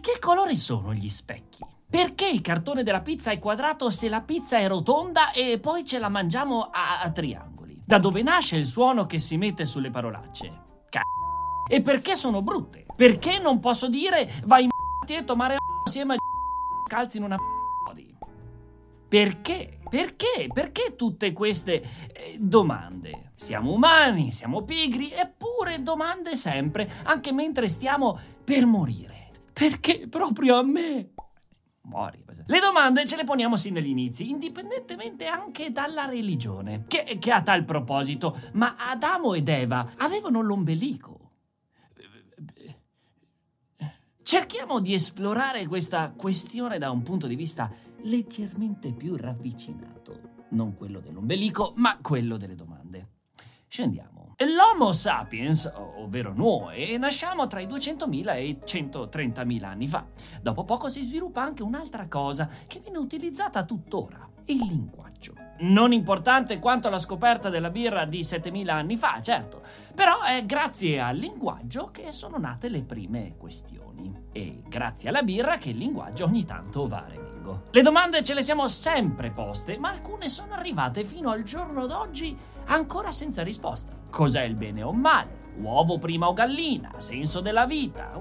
Che colore sono gli specchi? Perché il cartone della pizza è quadrato se la pizza è rotonda e poi ce la mangiamo a, a triangoli? Da dove nasce il suono che si mette sulle parolacce? C***o. E perché sono brutte? Perché non posso dire vai in e tomare assieme a calzi in una di? Perché? Perché? Perché tutte queste eh, domande? Siamo umani, siamo pigri, eppure domande sempre, anche mentre stiamo per morire. Perché proprio a me? Muori. Le domande ce le poniamo sin dagli inizi, indipendentemente anche dalla religione. Che, che a tal proposito, ma Adamo ed Eva avevano l'ombelico. Cerchiamo di esplorare questa questione da un punto di vista leggermente più ravvicinato. Non quello dell'ombelico, ma quello delle domande. Scendiamo. L'Homo sapiens, ovvero noi, nasciamo tra i 200.000 e i 130.000 anni fa. Dopo poco si sviluppa anche un'altra cosa che viene utilizzata tuttora, il linguaggio. Non importante quanto la scoperta della birra di 7.000 anni fa, certo, però è grazie al linguaggio che sono nate le prime questioni. E grazie alla birra che il linguaggio ogni tanto va a remengo. Le domande ce le siamo sempre poste, ma alcune sono arrivate fino al giorno d'oggi ancora senza risposta. Cos'è il bene o il male? Uovo prima o gallina? Senso della vita?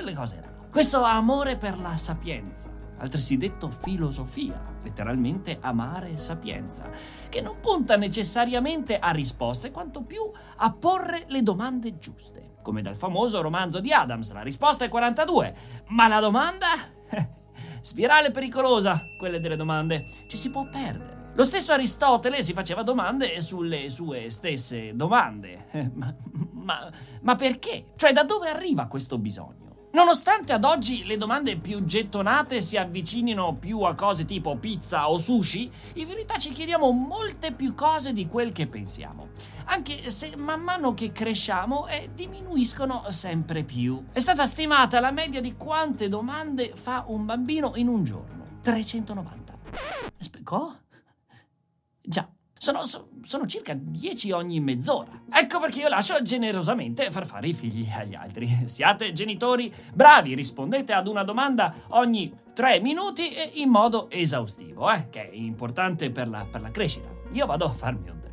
Le cose là. Questo amore per la sapienza, altresì detto filosofia, letteralmente amare sapienza, che non punta necessariamente a risposte quanto più a porre le domande giuste. Come dal famoso romanzo di Adams, la risposta è 42, ma la domanda? Spirale pericolosa, quelle delle domande. Ci si può perdere. Lo stesso Aristotele si faceva domande sulle sue stesse domande. Ma, ma, ma, perché? Cioè, da dove arriva questo bisogno? Nonostante ad oggi le domande più gettonate si avvicinino più a cose tipo pizza o sushi, in verità ci chiediamo molte più cose di quel che pensiamo. Anche se man mano che cresciamo eh, diminuiscono sempre più. È stata stimata la media di quante domande fa un bambino in un giorno. 390. Aspetta, sono, sono, circa 10 ogni mezz'ora. Ecco perché io lascio generosamente far fare i figli agli altri. Siate genitori bravi, rispondete ad una domanda ogni 3 minuti in modo esaustivo, eh, che è importante per la, per la crescita. Io vado a farmi un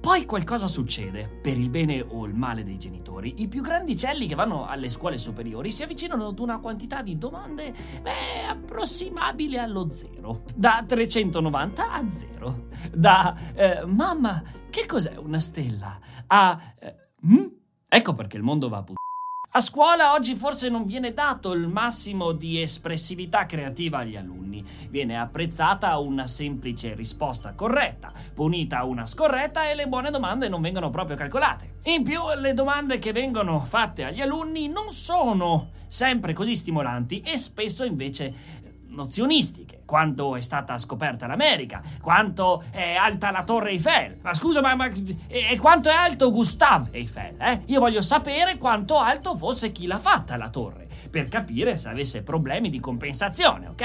poi qualcosa succede. Per il bene o il male dei genitori, i più grandicelli che vanno alle scuole superiori si avvicinano ad una quantità di domande beh, approssimabile allo zero. Da 390 a zero. Da eh, mamma, che cos'è una stella? A eh, hm? ecco perché il mondo va a puttana. A scuola oggi forse non viene dato il massimo di espressività creativa agli alunni. Viene apprezzata una semplice risposta corretta, punita una scorretta e le buone domande non vengono proprio calcolate. In più, le domande che vengono fatte agli alunni non sono sempre così stimolanti e spesso invece nozionistiche. Quanto è stata scoperta l'America, quanto è alta la Torre Eiffel. Ma scusa, ma, ma e, quanto è alto Gustave Eiffel? Eh? Io voglio sapere quanto alto fosse chi l'ha fatta la torre, per capire se avesse problemi di compensazione, ok?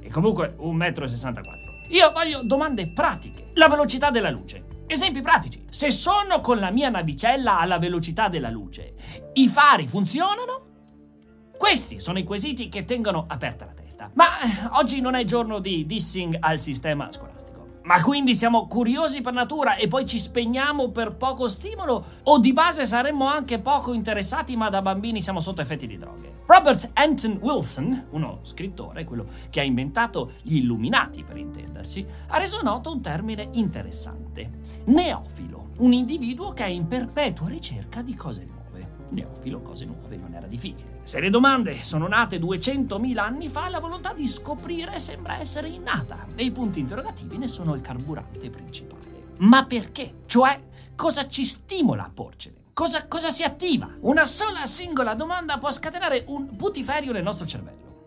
E comunque 1,64 m. Io voglio domande pratiche. La velocità della luce. Esempi pratici. Se sono con la mia navicella alla velocità della luce, i fari funzionano? Questi sono i quesiti che tengono aperta la testa. Ma eh, oggi non è giorno di dissing al sistema scolastico. Ma quindi siamo curiosi per natura e poi ci spegniamo per poco stimolo? O di base saremmo anche poco interessati ma da bambini siamo sotto effetti di droghe? Robert Anton Wilson, uno scrittore, quello che ha inventato gli illuminati per intenderci, ha reso noto un termine interessante. Neofilo, un individuo che è in perpetua ricerca di cose nuove neofilo, cose nuove, non era difficile. Se le domande sono nate 200.000 anni fa, la volontà di scoprire sembra essere innata e i punti interrogativi ne sono il carburante principale. Ma perché? Cioè, cosa ci stimola a porcele? cosa, cosa si attiva? Una sola singola domanda può scatenare un putiferio nel nostro cervello.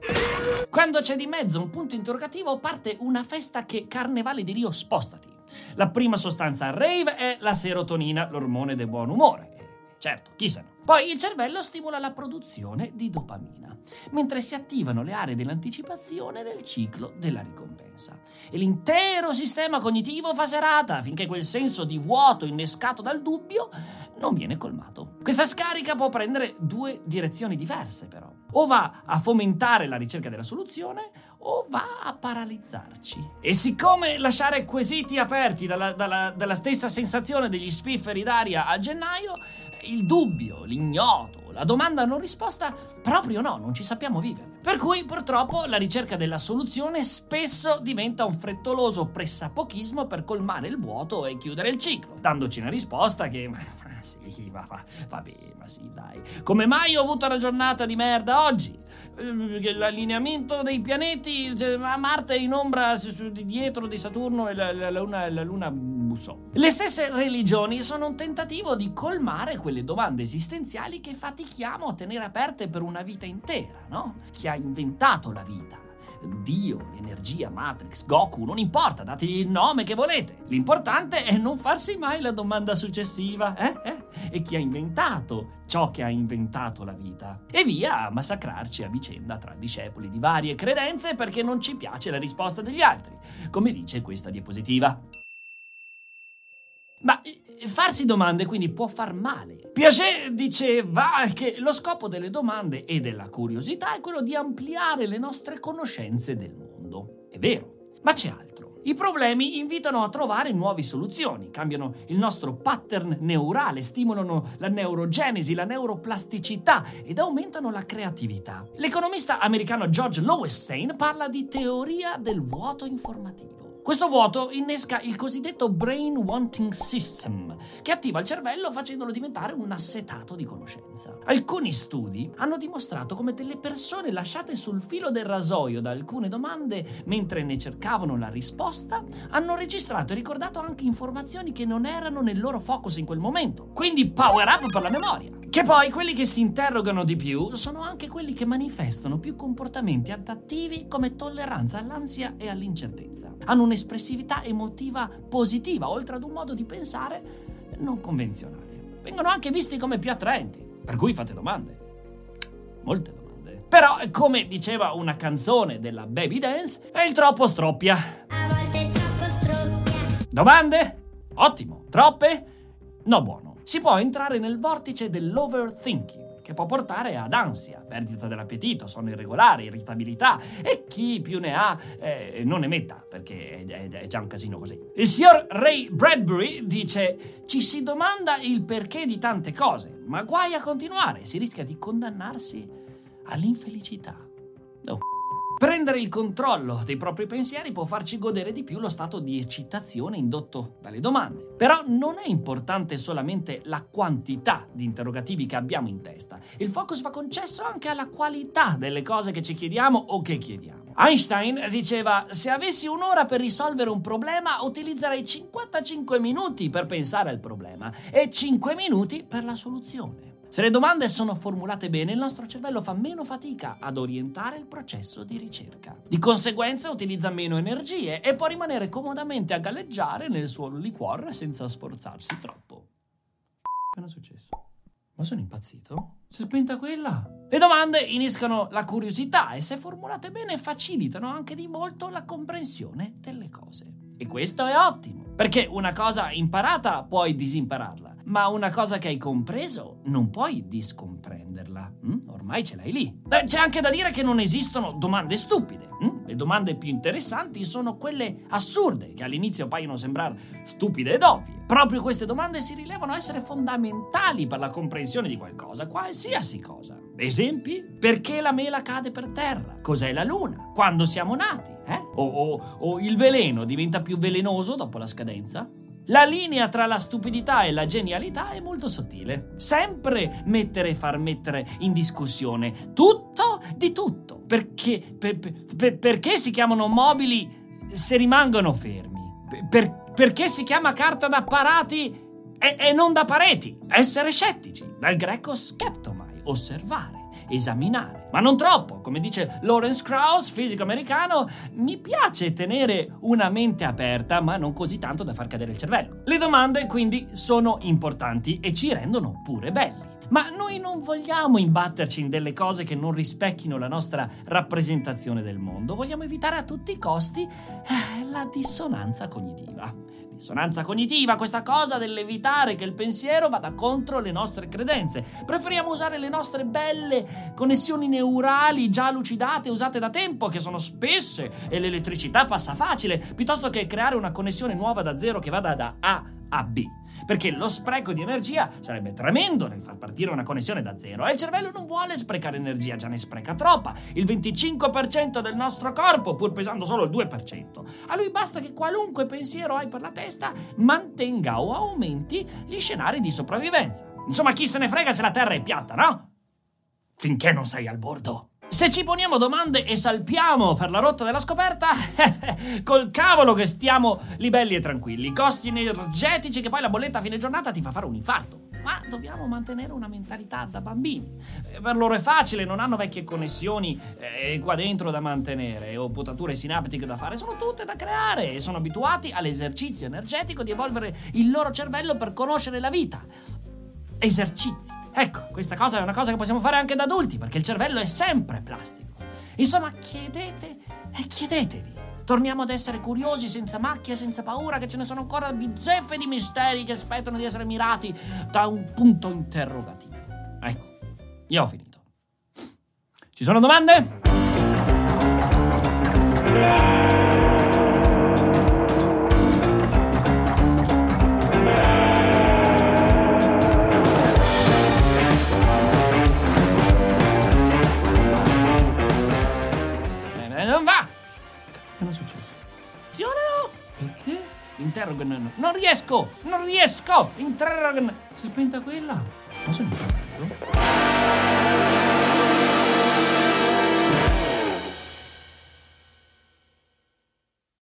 Quando c'è di mezzo un punto interrogativo parte una festa che carnevale di Rio spostati. La prima sostanza rave è la serotonina, l'ormone del buon umore. Certo, chi se no. Poi il cervello stimola la produzione di dopamina, mentre si attivano le aree dell'anticipazione nel ciclo della ricompensa. E l'intero sistema cognitivo fa serata finché quel senso di vuoto innescato dal dubbio non viene colmato. Questa scarica può prendere due direzioni diverse, però. O va a fomentare la ricerca della soluzione o va a paralizzarci. E siccome lasciare quesiti aperti dalla, dalla, dalla stessa sensazione degli spifferi d'aria a gennaio, il dubbio, l'ignoto, la domanda non risposta, proprio no, non ci sappiamo vivere. Per cui purtroppo la ricerca della soluzione spesso diventa un frettoloso pressapochismo per colmare il vuoto e chiudere il ciclo, dandoci una risposta che... Ma sì, ma va, vabbè, ma sì, dai. Come mai ho avuto una giornata di merda oggi? Eh, l'allineamento dei pianeti, Marte è in ombra dietro di Saturno e la, la, la luna, la luna bussò. Le stesse religioni sono un tentativo di colmare quelle domande esistenziali che fatichiamo a tenere aperte per una vita intera, no? Chi ha inventato la vita? Dio, l'energia, Matrix, Goku, non importa, dategli il nome che volete. L'importante è non farsi mai la domanda successiva, eh? eh? E chi ha inventato ciò che ha inventato la vita? E via a massacrarci a vicenda tra discepoli di varie credenze perché non ci piace la risposta degli altri, come dice questa diapositiva. Ma eh, farsi domande quindi può far male. Piaget diceva che lo scopo delle domande e della curiosità è quello di ampliare le nostre conoscenze del mondo. È vero, ma c'è altro. I problemi invitano a trovare nuove soluzioni, cambiano il nostro pattern neurale, stimolano la neurogenesi, la neuroplasticità ed aumentano la creatività. L'economista americano George Lowenstein parla di teoria del vuoto informativo. Questo vuoto innesca il cosiddetto Brain Wanting System, che attiva il cervello facendolo diventare un assetato di conoscenza. Alcuni studi hanno dimostrato come delle persone lasciate sul filo del rasoio da alcune domande mentre ne cercavano la risposta hanno registrato e ricordato anche informazioni che non erano nel loro focus in quel momento. Quindi power up per la memoria. Che poi quelli che si interrogano di più sono anche quelli che manifestano più comportamenti adattivi come tolleranza all'ansia e all'incertezza. Hanno un'espressività emotiva positiva, oltre ad un modo di pensare non convenzionale. Vengono anche visti come più attraenti, per cui fate domande. Molte domande. Però, come diceva una canzone della Baby Dance, è il troppo stroppia. A volte troppo stroppia. Domande? Ottimo. Troppe? No buono si può entrare nel vortice dell'overthinking, che può portare ad ansia, perdita dell'appetito, sonno irregolare, irritabilità e chi più ne ha eh, non ne metta, perché è, è, già un casino così. Il signor Ray Bradbury dice ci si domanda il perché di tante cose, ma guai a continuare, si rischia di condannarsi all'infelicità. Oh. Prendere il controllo dei propri pensieri può farci godere di più lo stato di eccitazione indotto dalle domande. Però non è importante solamente la quantità di interrogativi che abbiamo in testa. Il focus va concesso anche alla qualità delle cose che ci chiediamo o che chiediamo. Einstein diceva: Se avessi un'ora per risolvere un problema, utilizzerei 55 minuti per pensare al problema e 5 minuti per la soluzione. Se le domande sono formulate bene, il nostro cervello fa meno fatica ad orientare il processo di ricerca. Di conseguenza utilizza meno energie e può rimanere comodamente a galleggiare nel suo liquor senza sforzarsi troppo. Che è successo? Ma sono impazzito? Si è spenta quella? Le domande innescano la curiosità e se formulate bene facilitano anche di molto la comprensione delle cose. E questo è ottimo, perché una cosa imparata puoi disimpararla ma una cosa che hai compreso non puoi discomprenderla. Hm? Ormai ce l'hai lì. Beh, c'è anche da dire che non esistono domande stupide. Hm? Le domande più interessanti sono quelle assurde, che all'inizio paiono sembrare stupide ed ovvie. Proprio queste domande si rilevano essere fondamentali per la comprensione di qualcosa, qualsiasi cosa. Esempi? Perché la mela cade per terra? Cos'è la luna? Quando siamo nati? Eh? O, o, o il veleno diventa più velenoso dopo la scadenza? La linea tra la stupidità e la genialità è molto sottile. Sempre mettere e far mettere in discussione tutto di tutto. Perché, per, per, perché si chiamano mobili se rimangono fermi? Per, perché si chiama carta d'apparati e, e non da pareti. Essere scettici, dal greco skeptomai, osservare esaminare, ma non troppo. Come dice Lawrence Krauss, fisico americano, mi piace tenere una mente aperta, ma non così tanto da far cadere il cervello. Le domande quindi sono importanti e ci rendono pure belli. Ma noi non vogliamo imbatterci in delle cose che non rispecchino la nostra rappresentazione del mondo. Vogliamo evitare a tutti i costi eh, la dissonanza cognitiva. Dissonanza cognitiva, questa cosa dell'evitare che il pensiero vada contro le nostre credenze. Preferiamo usare le nostre belle connessioni neurali già lucidate, usate da tempo, che sono spesse e l'elettricità passa facile, piuttosto che creare una connessione nuova da zero che vada da A a B. Perché lo spreco di energia sarebbe tremendo nel far partire una connessione da zero e il cervello non vuole sprecare energia, già ne spreca troppa, il 25% del nostro corpo, pur pesando solo il 2%. A lui basta che qualunque pensiero hai per la testa mantenga o aumenti gli scenari di sopravvivenza. Insomma, chi se ne frega se la Terra è piatta, no? Finché non sei al bordo. Se ci poniamo domande e salpiamo per la rotta della scoperta, col cavolo che stiamo libelli e tranquilli. Costi energetici che poi la bolletta a fine giornata ti fa fare un infarto. Ma dobbiamo mantenere una mentalità da bambini. Eh, per loro è facile, non hanno vecchie connessioni eh, qua dentro da mantenere o potature sinaptiche da fare, sono tutte da creare e sono abituati all'esercizio energetico di evolvere il loro cervello per conoscere la vita esercizi. Ecco, questa cosa è una cosa che possiamo fare anche da adulti, perché il cervello è sempre plastico. Insomma, chiedete e chiedetevi. Torniamo ad essere curiosi, senza macchie, senza paura, che ce ne sono ancora bizzeffe di misteri che aspettano di essere mirati da un punto interrogativo. Ecco, io ho finito. Ci sono domande? Non riesco! Non riesco! Interrogan. Si è spenta quella. Ma sono impazzato?